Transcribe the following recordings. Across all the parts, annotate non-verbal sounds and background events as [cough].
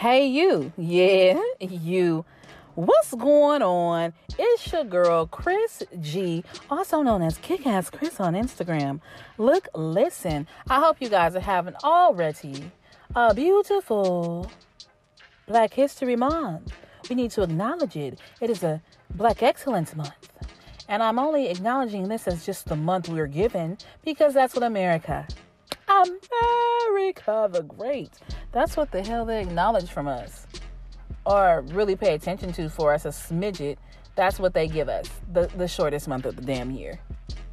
Hey, you. Yeah, you. What's going on? It's your girl, Chris G, also known as Kickass Chris on Instagram. Look, listen, I hope you guys are having already a beautiful Black History Month. We need to acknowledge it. It is a Black Excellence Month. And I'm only acknowledging this as just the month we are given because that's what America America the Great. That's what the hell they acknowledge from us. Or really pay attention to for us, a smidget. That's what they give us, the, the shortest month of the damn year.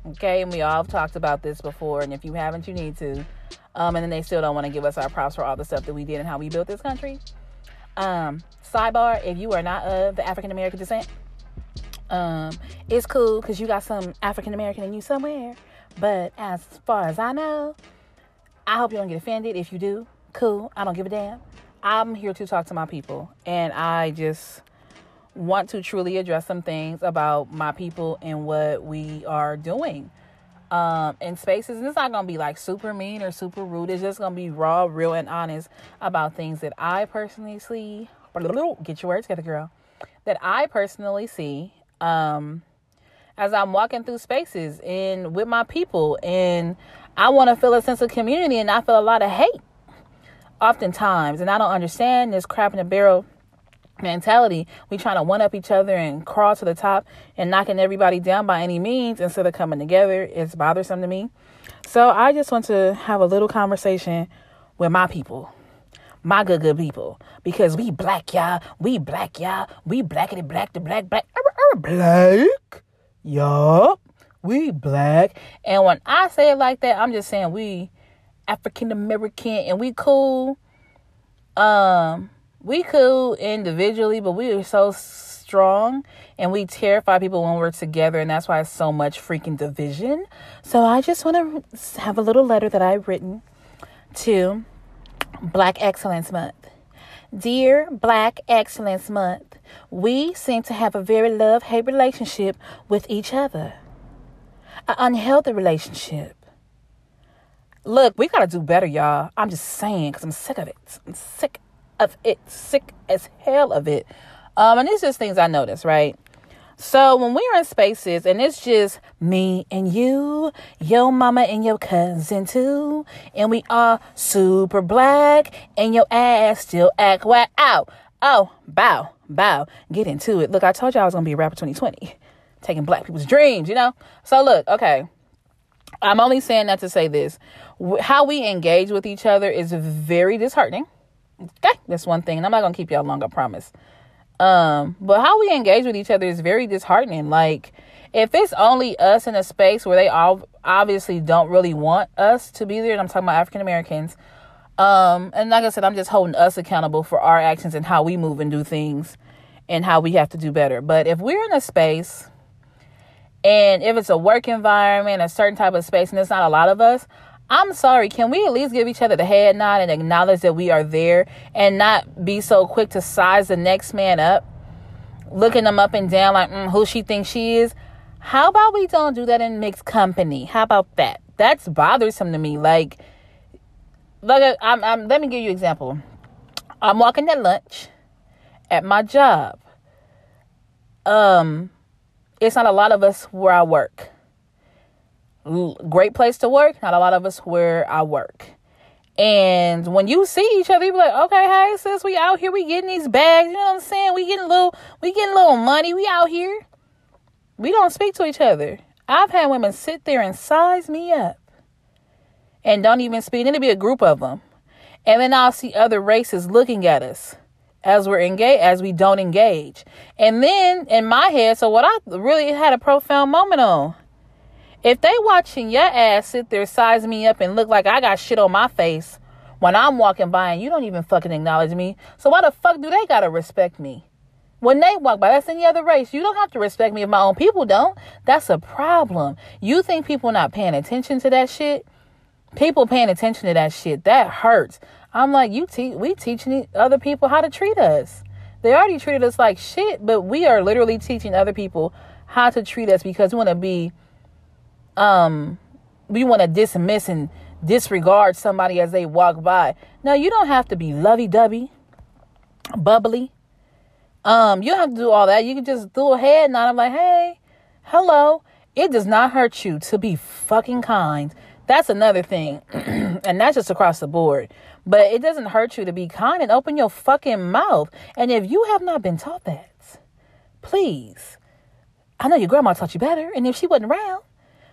Okay, and we all have talked about this before, and if you haven't, you need to. Um, and then they still don't want to give us our props for all the stuff that we did and how we built this country. Um, sidebar: If you are not of the African American descent, um, it's cool because you got some African American in you somewhere. But as far as I know, I hope you don't get offended. If you do, cool. I don't give a damn. I'm here to talk to my people, and I just want to truly address some things about my people and what we are doing um, in spaces. And it's not gonna be like super mean or super rude. It's just gonna be raw, real, and honest about things that I personally see. Get your words together, girl. That I personally see um, as I'm walking through spaces and with my people and I want to feel a sense of community and I feel a lot of hate oftentimes. And I don't understand this crab in the barrel mentality. We trying to one up each other and crawl to the top and knocking everybody down by any means instead of coming together. It's bothersome to me. So I just want to have a little conversation with my people. My good good people. Because we black, y'all. We black, y'all. We blackity black the black black black. Yup we black. And when I say it like that, I'm just saying we African American and we cool. Um, we cool individually, but we are so strong and we terrify people when we're together, and that's why it's so much freaking division. So I just want to have a little letter that I've written to Black Excellence Month. Dear Black Excellence Month, we seem to have a very love hate relationship with each other an unhealthy relationship. Look, we gotta do better, y'all. I'm just saying, because I'm sick of it. I'm sick of it. Sick as hell of it. Um, and it's just things I notice, right? So when we're in spaces and it's just me and you, your mama and your cousin too, and we are super black and your ass still act whack out. Oh, bow, bow, get into it. Look, I told you I was gonna be a rapper 2020 taking black people's dreams, you know? So look, okay. I'm only saying that to say this. How we engage with each other is very disheartening. Okay, that's one thing. And I'm not gonna keep y'all long, I promise. Um, but how we engage with each other is very disheartening. Like, if it's only us in a space where they all obviously don't really want us to be there, and I'm talking about African Americans, um, and like I said, I'm just holding us accountable for our actions and how we move and do things and how we have to do better. But if we're in a space and if it's a work environment, a certain type of space, and it's not a lot of us, I'm sorry, can we at least give each other the head nod and acknowledge that we are there and not be so quick to size the next man up, looking them up and down like mm, who she thinks she is? How about we don't do that in mixed company? How about that? That's bothersome to me. Like, look, I'm, I'm, let me give you an example. I'm walking at lunch at my job. Um, it's not a lot of us where I work. Great place to work, not a lot of us where I work. And when you see each other, you be like, okay, hey sis, we out here, we getting these bags, you know what I'm saying? We getting little we getting little money, we out here. We don't speak to each other. I've had women sit there and size me up and don't even speak. Then it be a group of them. And then I'll see other races looking at us as we're engaged as we don't engage. And then in my head so what i really had a profound moment on if they watching your ass sit there size me up and look like i got shit on my face when i'm walking by and you don't even fucking acknowledge me so why the fuck do they gotta respect me? When they walk by that's any other race. You don't have to respect me if my own people don't. That's a problem. You think people not paying attention to that shit? People paying attention to that shit that hurts I'm like, you teach, we teaching other people how to treat us. They already treated us like shit, but we are literally teaching other people how to treat us because we want to be, um, we want to dismiss and disregard somebody as they walk by. Now, you don't have to be lovey dovey. bubbly. Um, you don't have to do all that. You can just do a head nod. I'm like, hey, hello. It does not hurt you to be fucking kind. That's another thing. [clears throat] and that's just across the board. But it doesn't hurt you to be kind and open your fucking mouth. And if you have not been taught that, please, I know your grandma taught you better. And if she wasn't around,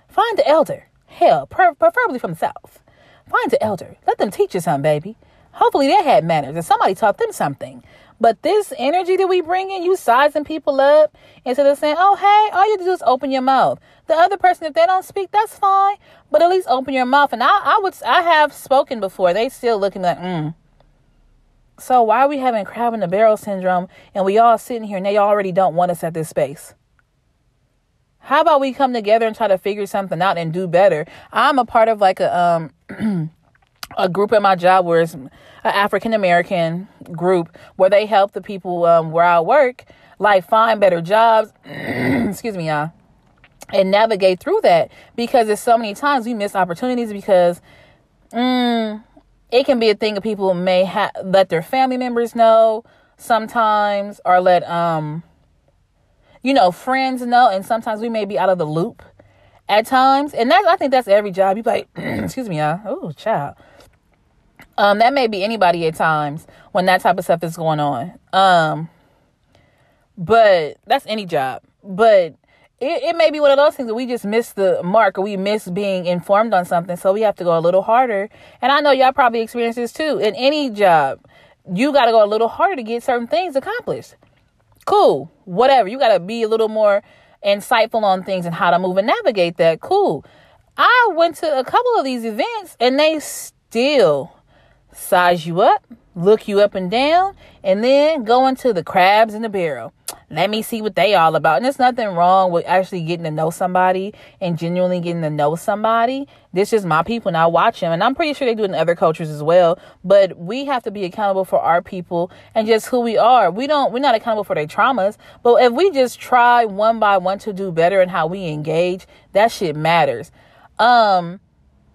find the elder. Hell, preferably from the South. Find the elder. Let them teach you something, baby. Hopefully they had manners and somebody taught them something. But this energy that we bring in, you sizing people up instead of saying, oh, hey, all you have to do is open your mouth. The other person, if they don't speak, that's fine. But at least open your mouth. And I, I would, I have spoken before. They still looking like, mm. So why are we having crab in the barrel syndrome and we all sitting here and they already don't want us at this space? How about we come together and try to figure something out and do better? I'm a part of like a um [clears throat] a group at my job where it's an African American group where they help the people um, where I work like find better jobs. [clears throat] Excuse me, y'all. And navigate through that because there's so many times we miss opportunities because mm, it can be a thing that people may have let their family members know sometimes or let um you know friends know and sometimes we may be out of the loop at times and that's i think that's every job you like [clears throat] excuse me y'all oh child um, that may be anybody at times when that type of stuff is going on. Um, but that's any job. But it, it may be one of those things that we just miss the mark or we miss being informed on something. So we have to go a little harder. And I know y'all probably experience this too. In any job, you got to go a little harder to get certain things accomplished. Cool. Whatever. You got to be a little more insightful on things and how to move and navigate that. Cool. I went to a couple of these events and they still size you up, look you up and down, and then go into the crabs in the barrel. Let me see what they all about. And there's nothing wrong with actually getting to know somebody and genuinely getting to know somebody. This is my people and I watch them. And I'm pretty sure they do it in other cultures as well. But we have to be accountable for our people and just who we are. We don't, we're not accountable for their traumas. But if we just try one by one to do better in how we engage, that shit matters. Um,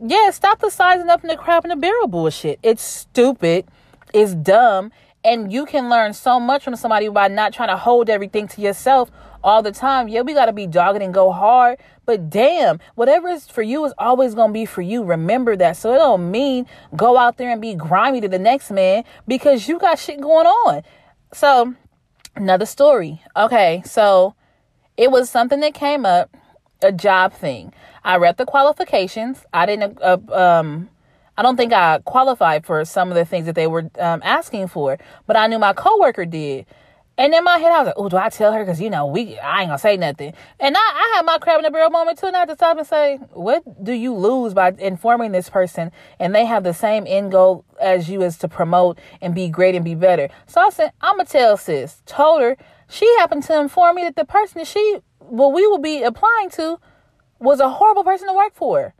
yeah, stop the sizing up and the crab in the barrel bullshit. It's stupid. It's dumb. And you can learn so much from somebody by not trying to hold everything to yourself all the time. Yeah, we got to be dogged and go hard. But damn, whatever is for you is always going to be for you. Remember that. So it don't mean go out there and be grimy to the next man because you got shit going on. So another story. Okay. So it was something that came up, a job thing. I read the qualifications. I didn't, uh, um, I don't think I qualified for some of the things that they were um, asking for, but I knew my coworker did. And in my head, I was like, "Oh, do I tell her? Because you know, we I ain't gonna say nothing." And I, I had my crab in the barrel moment too, and I had to stop and say, "What do you lose by informing this person, and they have the same end goal as you, is to promote and be great and be better?" So I said, "I'm gonna tell sis." Told her she happened to inform me that the person that she, well, we will be applying to, was a horrible person to work for.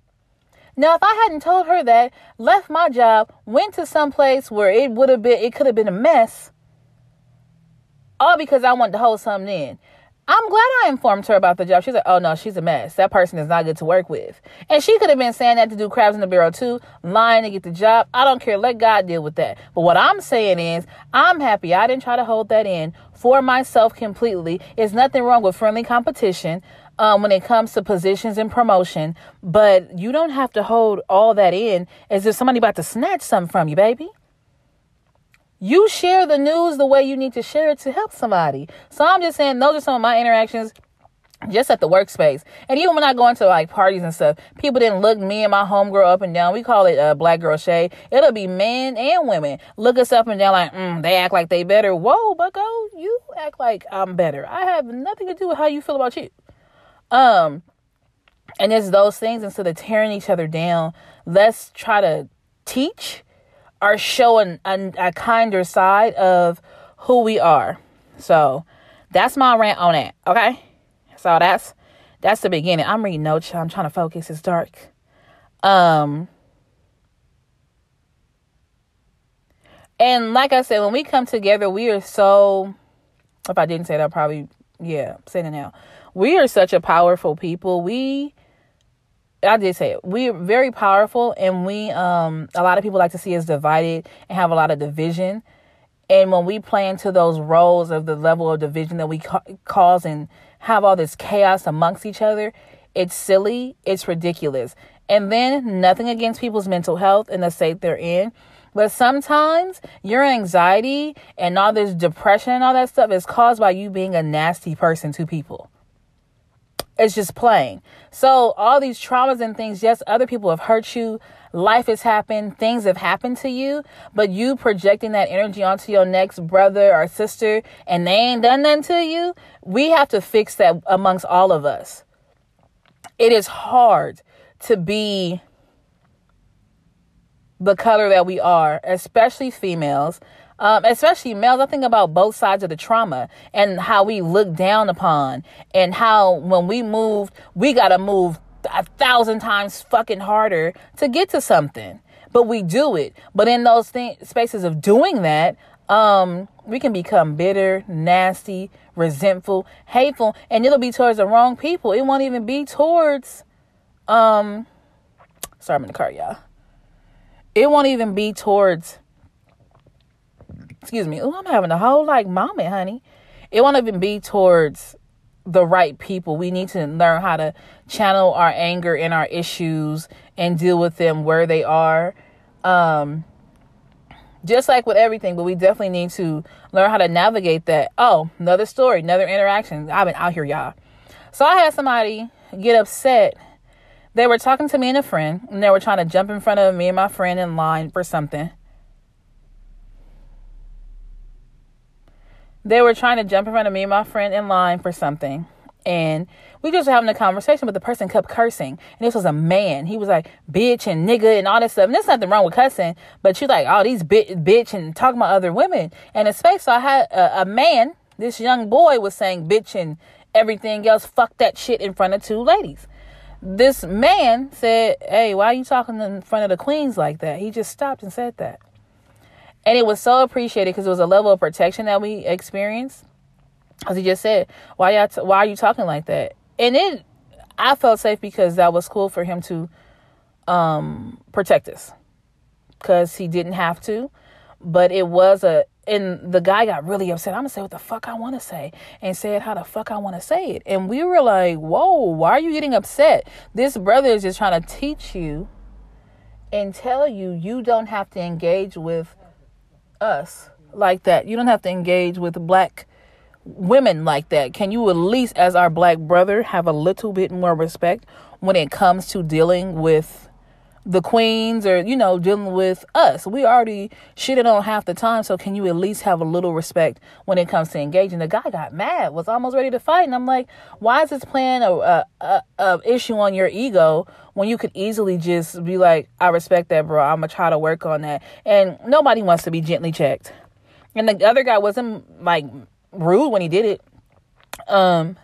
Now, if I hadn't told her that, left my job, went to some place where it would have been, it could have been a mess, all because I wanted to hold something in. I'm glad I informed her about the job. She's like, oh no, she's a mess. That person is not good to work with. And she could have been saying that to do crabs in the barrel too, lying to get the job. I don't care. Let God deal with that. But what I'm saying is, I'm happy I didn't try to hold that in for myself completely. It's nothing wrong with friendly competition um, when it comes to positions and promotion, but you don't have to hold all that in as if somebody about to snatch something from you, baby. You share the news the way you need to share it to help somebody. So I'm just saying, those are some of my interactions just at the workspace. And even when I go into like parties and stuff, people didn't look me and my homegirl up and down. We call it uh, black girl shade. It'll be men and women look us up and down like, mm, they act like they better. Whoa, bucko, you act like I'm better. I have nothing to do with how you feel about you. Um, and it's those things instead of tearing each other down, let's try to teach or show an, a, a kinder side of who we are. So that's my rant on that. Okay. So that's that's the beginning. I'm reading notes. I'm trying to focus. It's dark. Um and like I said, when we come together, we are so if I didn't say that, probably yeah, saying it now we are such a powerful people. We I did say it. We're very powerful and we um a lot of people like to see us divided and have a lot of division. And when we play into those roles of the level of division that we ca- cause and have all this chaos amongst each other, it's silly, it's ridiculous. And then nothing against people's mental health and the state they're in. But sometimes your anxiety and all this depression and all that stuff is caused by you being a nasty person to people. It's just plain. So, all these traumas and things, yes, other people have hurt you, life has happened, things have happened to you, but you projecting that energy onto your next brother or sister and they ain't done nothing to you, we have to fix that amongst all of us. It is hard to be the color that we are, especially females, um, especially males. I think about both sides of the trauma and how we look down upon, and how when we move, we got to move a thousand times fucking harder to get to something. But we do it. But in those th- spaces of doing that, um, we can become bitter, nasty, resentful, hateful, and it'll be towards the wrong people. It won't even be towards, um, sorry, I'm in the car, y'all. It won't even be towards, excuse me. Oh, I'm having a whole like moment, honey. It won't even be towards the right people. We need to learn how to channel our anger and our issues and deal with them where they are. Um, just like with everything, but we definitely need to learn how to navigate that. Oh, another story, another interaction. I've been out here, y'all. So I had somebody get upset. They were talking to me and a friend, and they were trying to jump in front of me and my friend in line for something. They were trying to jump in front of me and my friend in line for something. And we just were having a conversation, but the person kept cursing. And this was a man. He was like, bitch and nigga and all this stuff. And there's nothing wrong with cussing, but you like, oh, these bitch, bitch and talking about other women. And in space, so I had a, a man, this young boy was saying bitch and everything else. Fuck that shit in front of two ladies. This man said, hey, why are you talking in front of the queens like that? He just stopped and said that. And it was so appreciated because it was a level of protection that we experienced. As he just said, why y'all t- why are you talking like that? And it, I felt safe because that was cool for him to um, protect us because he didn't have to. But it was a, and the guy got really upset. I'm gonna say what the fuck I want to say and say it how the fuck I want to say it. And we were like, whoa, why are you getting upset? This brother is just trying to teach you and tell you you don't have to engage with us like that. You don't have to engage with black women like that? Can you at least, as our black brother, have a little bit more respect when it comes to dealing with the queens or, you know, dealing with us? We already shitted on half the time, so can you at least have a little respect when it comes to engaging? The guy got mad, was almost ready to fight, and I'm like, why is this playing a, a, a, a issue on your ego when you could easily just be like, I respect that, bro. I'm gonna try to work on that. And nobody wants to be gently checked. And the other guy wasn't like rude when he did it. Um,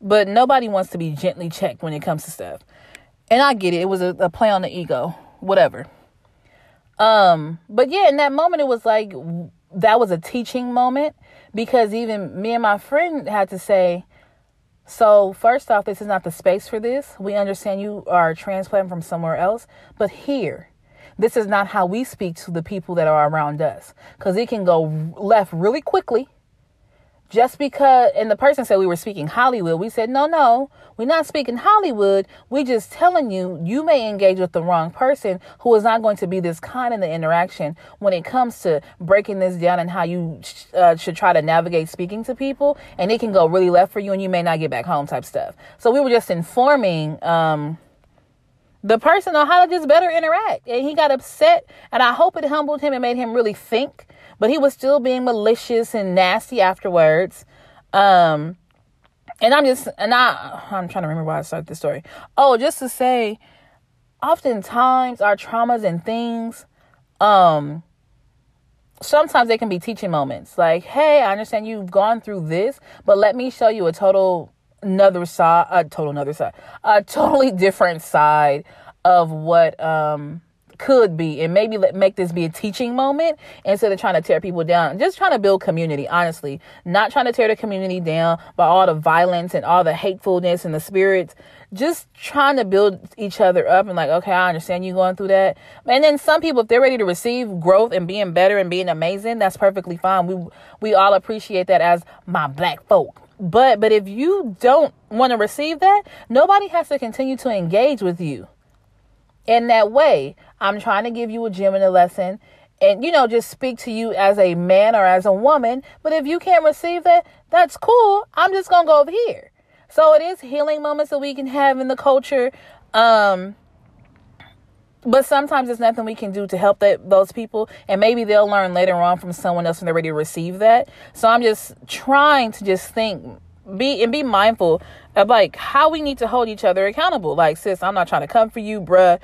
but nobody wants to be gently checked when it comes to stuff. And I get it. It was a, a play on the ego, whatever. Um, but yeah, in that moment, it was like that was a teaching moment because even me and my friend had to say, so first off, this is not the space for this. We understand you are transplanted from somewhere else, but here, this is not how we speak to the people that are around us because it can go left really quickly. Just because, and the person said we were speaking Hollywood, we said, no, no, we're not speaking Hollywood. We're just telling you, you may engage with the wrong person who is not going to be this kind in the interaction when it comes to breaking this down and how you uh, should try to navigate speaking to people. And it can go really left for you and you may not get back home type stuff. So we were just informing, um, the person on how to just better interact. And he got upset, and I hope it humbled him and made him really think. But he was still being malicious and nasty afterwards. Um, and I'm just, and I, I'm trying to remember why I started this story. Oh, just to say, oftentimes our traumas and things, um, sometimes they can be teaching moments. Like, hey, I understand you've gone through this, but let me show you a total another side, a total another side, a totally [laughs] different side of what um could be and maybe let make this be a teaching moment instead of trying to tear people down just trying to build community honestly not trying to tear the community down by all the violence and all the hatefulness and the spirits just trying to build each other up and like, okay, I understand you going through that. And then some people, if they're ready to receive growth and being better and being amazing, that's perfectly fine. We we all appreciate that as my black folk. But but if you don't want to receive that, nobody has to continue to engage with you in that way. I'm trying to give you a gem and a lesson and you know just speak to you as a man or as a woman. But if you can't receive that that's cool. I'm just gonna go over here. So it is healing moments that we can have in the culture. Um but sometimes there's nothing we can do to help that those people. And maybe they'll learn later on from someone else when they're ready to receive that. So i'm just trying to just think be and be mindful of like how we need to hold each other accountable like sis i'm not trying to come for you bruh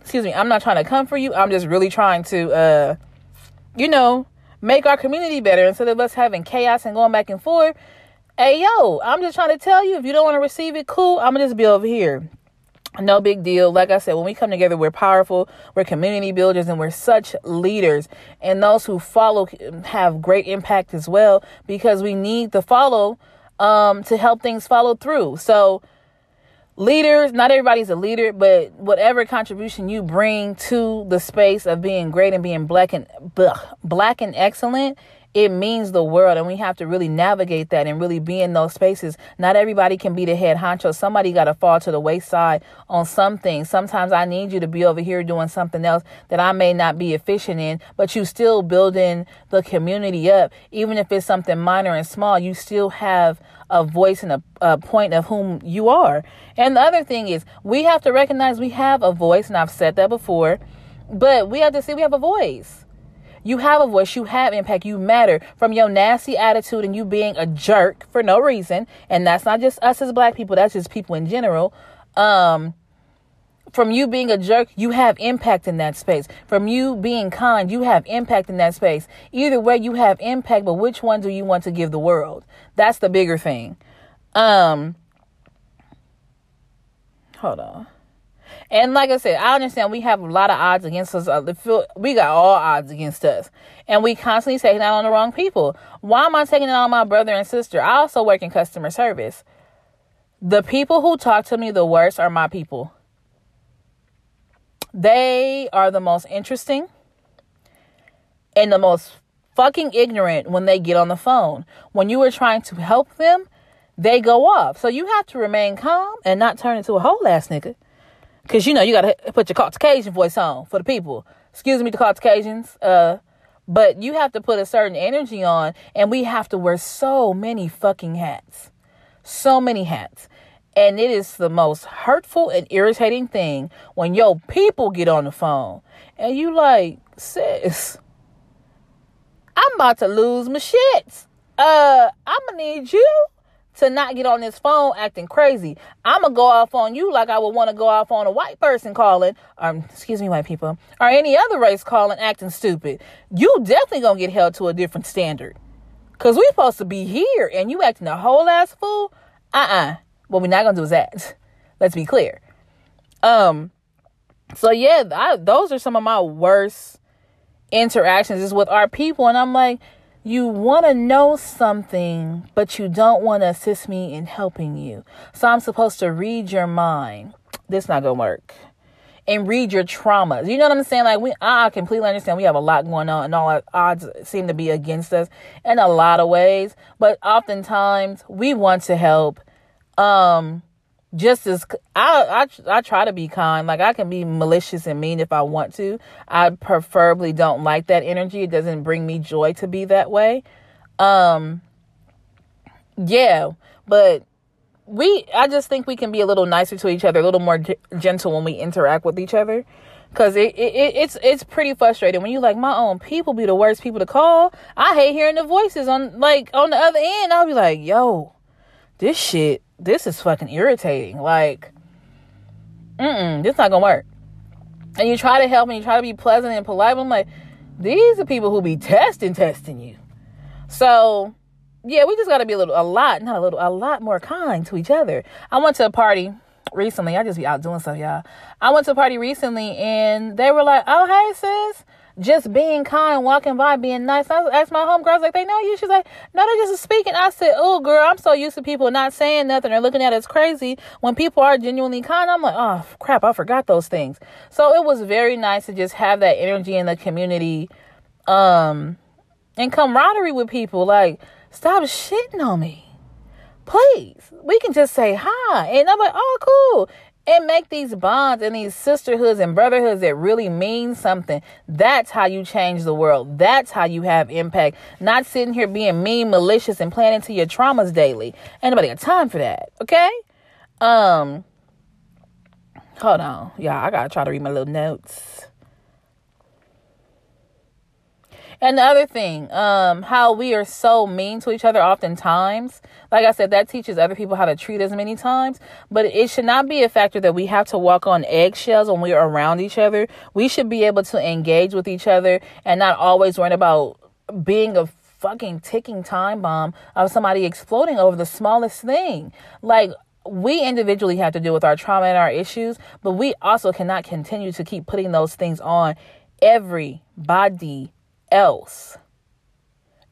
excuse me, I'm not trying to come for you. I'm just really trying to, uh, you know, make our community better instead of us having chaos and going back and forth. Hey, yo, I'm just trying to tell you if you don't want to receive it, cool. I'm to just be over here. No big deal. Like I said, when we come together, we're powerful, we're community builders, and we're such leaders. And those who follow have great impact as well because we need to follow um, to help things follow through. So, leaders not everybody's a leader but whatever contribution you bring to the space of being great and being black and black and excellent it means the world and we have to really navigate that and really be in those spaces not everybody can be the head honcho somebody got to fall to the wayside on something sometimes i need you to be over here doing something else that i may not be efficient in but you still building the community up even if it's something minor and small you still have a voice and a, a point of whom you are. And the other thing is, we have to recognize we have a voice, and I've said that before, but we have to see we have a voice. You have a voice, you have impact, you matter from your nasty attitude and you being a jerk for no reason. And that's not just us as black people, that's just people in general. Um, from you being a jerk, you have impact in that space. From you being kind, you have impact in that space. Either way, you have impact, but which one do you want to give the world? That's the bigger thing. Um, hold on. And like I said, I understand we have a lot of odds against us. Uh, we got all odds against us. And we constantly taking out on the wrong people. Why am I taking it on my brother and sister? I also work in customer service. The people who talk to me the worst are my people. They are the most interesting and the most fucking ignorant when they get on the phone. When you are trying to help them, they go off. So you have to remain calm and not turn into a whole ass nigga. Cause you know you gotta put your Caucasian voice on for the people. Excuse me, the Caucasians. Uh, but you have to put a certain energy on, and we have to wear so many fucking hats, so many hats. And it is the most hurtful and irritating thing when your people get on the phone and you like, sis, I'm about to lose my shit. Uh, I'm gonna need you to not get on this phone acting crazy. I'm gonna go off on you like I would want to go off on a white person calling, um, excuse me, white people, or any other race calling acting stupid. You definitely gonna get held to a different standard. Cause we supposed to be here and you acting a whole ass fool. Uh-uh. What we're not gonna do is that. [laughs] Let's be clear. Um. So yeah, I, those are some of my worst interactions is with our people, and I'm like, you want to know something, but you don't want to assist me in helping you. So I'm supposed to read your mind. This not gonna work. And read your traumas. You know what I'm saying? Like we, I completely understand. We have a lot going on, and all our odds seem to be against us in a lot of ways. But oftentimes, we want to help um just as I, I I try to be kind. Like I can be malicious and mean if I want to. I preferably don't like that energy. It doesn't bring me joy to be that way. Um yeah, but we I just think we can be a little nicer to each other, a little more g- gentle when we interact with each other. Cause it, it it's it's pretty frustrating when you like my own people be the worst people to call. I hate hearing the voices on like on the other end. I'll be like, yo, this shit this is fucking irritating. Like, mm this not gonna work. And you try to help and you try to be pleasant and polite. But I'm like, these are people who be testing, testing you. So, yeah, we just gotta be a little, a lot, not a little, a lot more kind to each other. I went to a party recently. I just be out doing stuff, y'all. I went to a party recently and they were like, oh, hey, sis. Just being kind, walking by, being nice. I asked my homegirls, like, they know you? She's like, no, they just speaking. I said, oh, girl, I'm so used to people not saying nothing or looking at us crazy when people are genuinely kind. I'm like, oh, crap, I forgot those things. So it was very nice to just have that energy in the community um, and camaraderie with people. Like, stop shitting on me. Please. We can just say hi. And I'm like, oh, cool and make these bonds and these sisterhoods and brotherhoods that really mean something. That's how you change the world. That's how you have impact. Not sitting here being mean, malicious, and planning to your traumas daily. Ain't nobody got time for that. Okay? Um, hold on. y'all. I gotta try to read my little notes. And the other thing, um, how we are so mean to each other oftentimes. Like I said, that teaches other people how to treat us many times. But it should not be a factor that we have to walk on eggshells when we are around each other. We should be able to engage with each other and not always worry about being a fucking ticking time bomb of somebody exploding over the smallest thing. Like, we individually have to deal with our trauma and our issues, but we also cannot continue to keep putting those things on everybody else.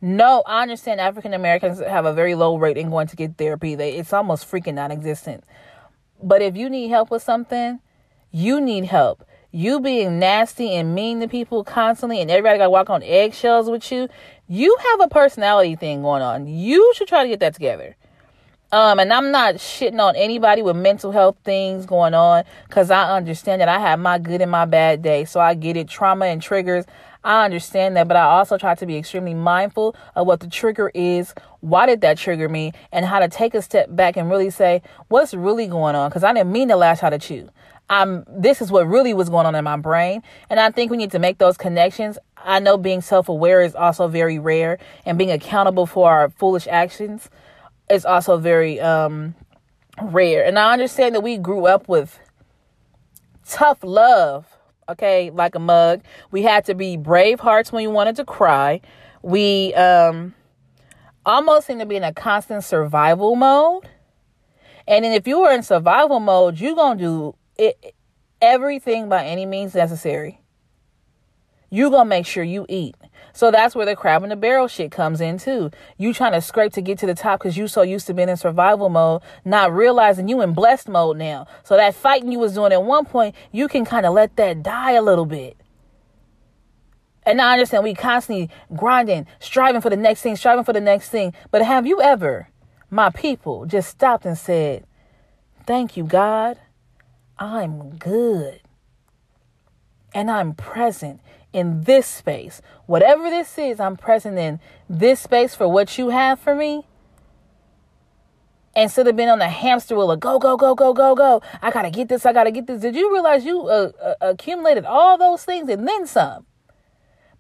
No, I understand African Americans have a very low rate in going to get therapy. They, it's almost freaking non existent. But if you need help with something, you need help. You being nasty and mean to people constantly and everybody got to walk on eggshells with you, you have a personality thing going on. You should try to get that together. Um, and I'm not shitting on anybody with mental health things going on because I understand that I have my good and my bad day. So I get it. Trauma and triggers. I understand that, but I also try to be extremely mindful of what the trigger is, why did that trigger me, and how to take a step back and really say, what's really going on? Because I didn't mean to lash out at you. I'm, this is what really was going on in my brain. And I think we need to make those connections. I know being self aware is also very rare, and being accountable for our foolish actions is also very um, rare. And I understand that we grew up with tough love okay, like a mug. We had to be brave hearts when we wanted to cry. We um almost seem to be in a constant survival mode. And then if you were in survival mode, you're going to do it, everything by any means necessary. You're going to make sure you eat. So that's where the crab in the barrel shit comes in too. You trying to scrape to get to the top because you so used to being in survival mode, not realizing you in blessed mode now. So that fighting you was doing at one point, you can kind of let that die a little bit. And I understand we constantly grinding, striving for the next thing, striving for the next thing. But have you ever, my people, just stopped and said, Thank you, God. I'm good. And I'm present in this space. Whatever this is, I'm present in this space for what you have for me. Instead of being on the hamster wheel of go, go, go, go, go, go. I got to get this. I got to get this. Did you realize you uh, uh, accumulated all those things and then some?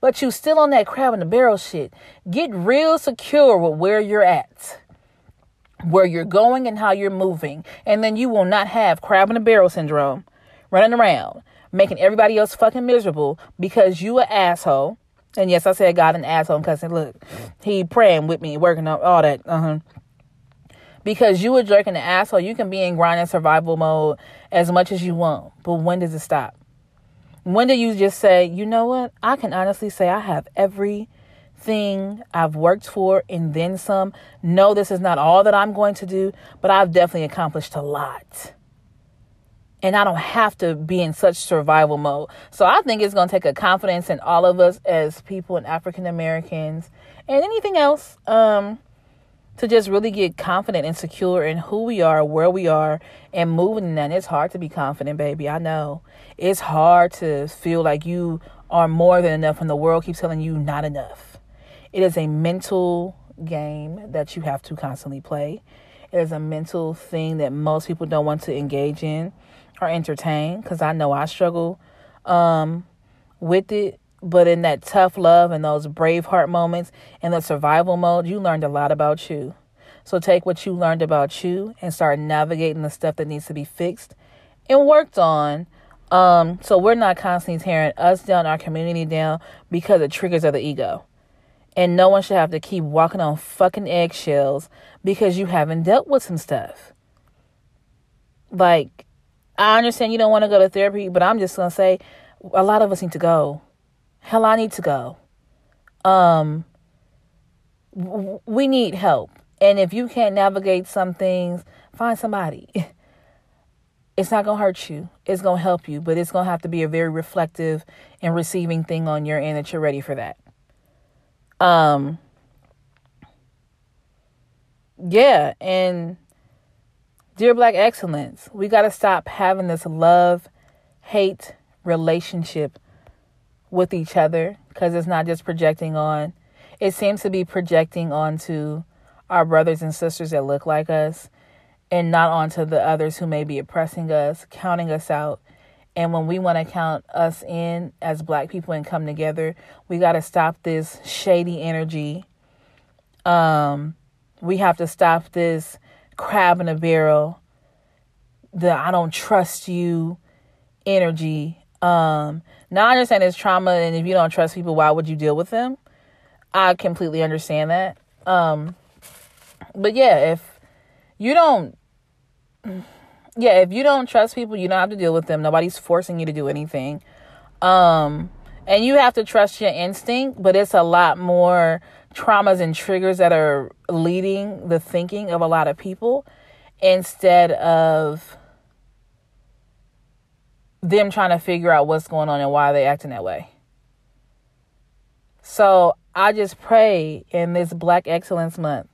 But you still on that crab in the barrel shit. Get real secure with where you're at, where you're going and how you're moving. And then you will not have crab in the barrel syndrome running around making everybody else fucking miserable because you an asshole. And yes, I said God an asshole because look, he praying with me, working on all that. Uh-huh. Because you a jerk and an asshole, you can be in grind and survival mode as much as you want. But when does it stop? When do you just say, you know what? I can honestly say I have everything I've worked for and then some. No, this is not all that I'm going to do, but I've definitely accomplished a lot and I don't have to be in such survival mode. So I think it's going to take a confidence in all of us as people and African Americans and anything else um, to just really get confident and secure in who we are, where we are, and moving And. It's hard to be confident, baby. I know. It's hard to feel like you are more than enough when the world keeps telling you not enough. It is a mental game that you have to constantly play. It is a mental thing that most people don't want to engage in or entertain because I know I struggle um, with it. But in that tough love and those brave heart moments and the survival mode, you learned a lot about you. So take what you learned about you and start navigating the stuff that needs to be fixed and worked on. Um, so we're not constantly tearing us down, our community down, because it triggers of the ego. And no one should have to keep walking on fucking eggshells because you haven't dealt with some stuff. Like, I understand you don't want to go to therapy, but I'm just going to say a lot of us need to go. hell, I need to go. Um, we need help. And if you can't navigate some things, find somebody. [laughs] It's not going to hurt you. It's going to help you, but it's going to have to be a very reflective and receiving thing on your end that you're ready for that. Um, yeah, and dear Black Excellence, we got to stop having this love hate relationship with each other because it's not just projecting on, it seems to be projecting onto our brothers and sisters that look like us and not onto the others who may be oppressing us, counting us out. And when we want to count us in as black people and come together, we got to stop this shady energy. Um, we have to stop this crab in a barrel, the I don't trust you energy. Um, now I understand it's trauma, and if you don't trust people, why would you deal with them? I completely understand that. Um, but yeah, if you don't yeah, if you don't trust people, you don't have to deal with them. Nobody's forcing you to do anything. Um, and you have to trust your instinct, but it's a lot more traumas and triggers that are leading the thinking of a lot of people instead of them trying to figure out what's going on and why they're acting that way. So I just pray in this Black Excellence Month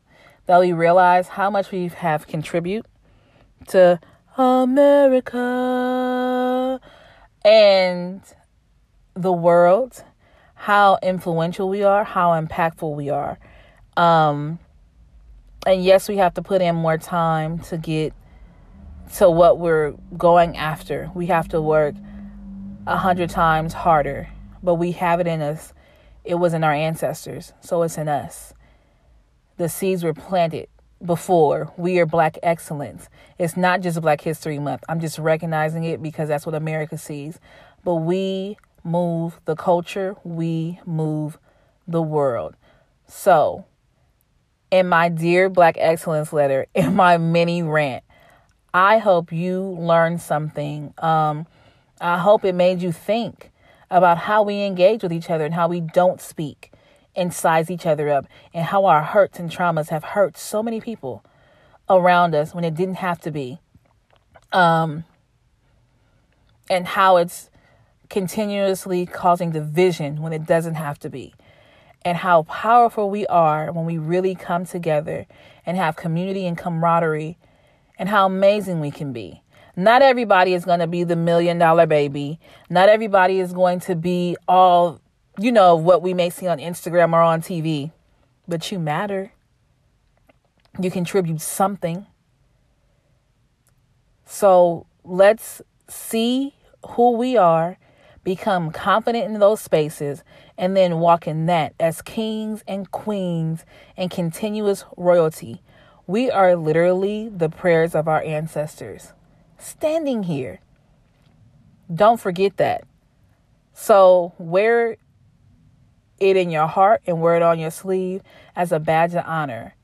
that we realize how much we have contribute to America and the world, how influential we are, how impactful we are. Um, and yes, we have to put in more time to get to what we're going after. We have to work a hundred times harder, but we have it in us. It was in our ancestors, so it's in us. The seeds were planted before we are black excellence it's not just black history month i'm just recognizing it because that's what america sees but we move the culture we move the world so in my dear black excellence letter [laughs] in my mini rant i hope you learned something um, i hope it made you think about how we engage with each other and how we don't speak and size each other up and how our hurts and traumas have hurt so many people around us when it didn't have to be. Um, and how it's continuously causing division when it doesn't have to be. And how powerful we are when we really come together and have community and camaraderie, and how amazing we can be. Not everybody is going to be the million dollar baby. Not everybody is going to be all you know, what we may see on Instagram or on TV, but you matter. You contribute something. So let's see who we are, become confident in those spaces, and then walk in that as kings and queens and continuous royalty. We are literally the prayers of our ancestors standing here. Don't forget that. So, wear it in your heart and wear it on your sleeve as a badge of honor.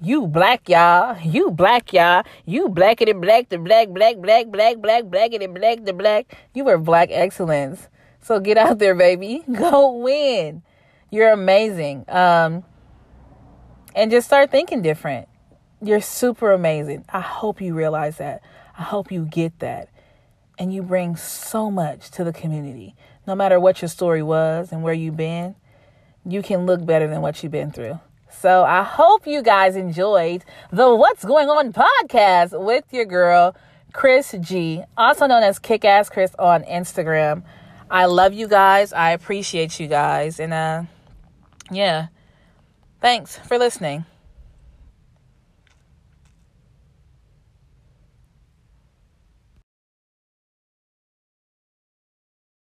You black, y'all. You black, y'all. You blackity black, the black, black, black, black, black, blackity black, the black. You are black excellence. So get out there, baby. [laughs] Go win. You're amazing. Um, and just start thinking different. You're super amazing. I hope you realize that. I hope you get that. And you bring so much to the community. No matter what your story was and where you've been, you can look better than what you've been through. So I hope you guys enjoyed the What's Going On podcast with your girl, Chris G, also known as Kick Ass Chris on Instagram. I love you guys. I appreciate you guys. And uh yeah. Thanks for listening.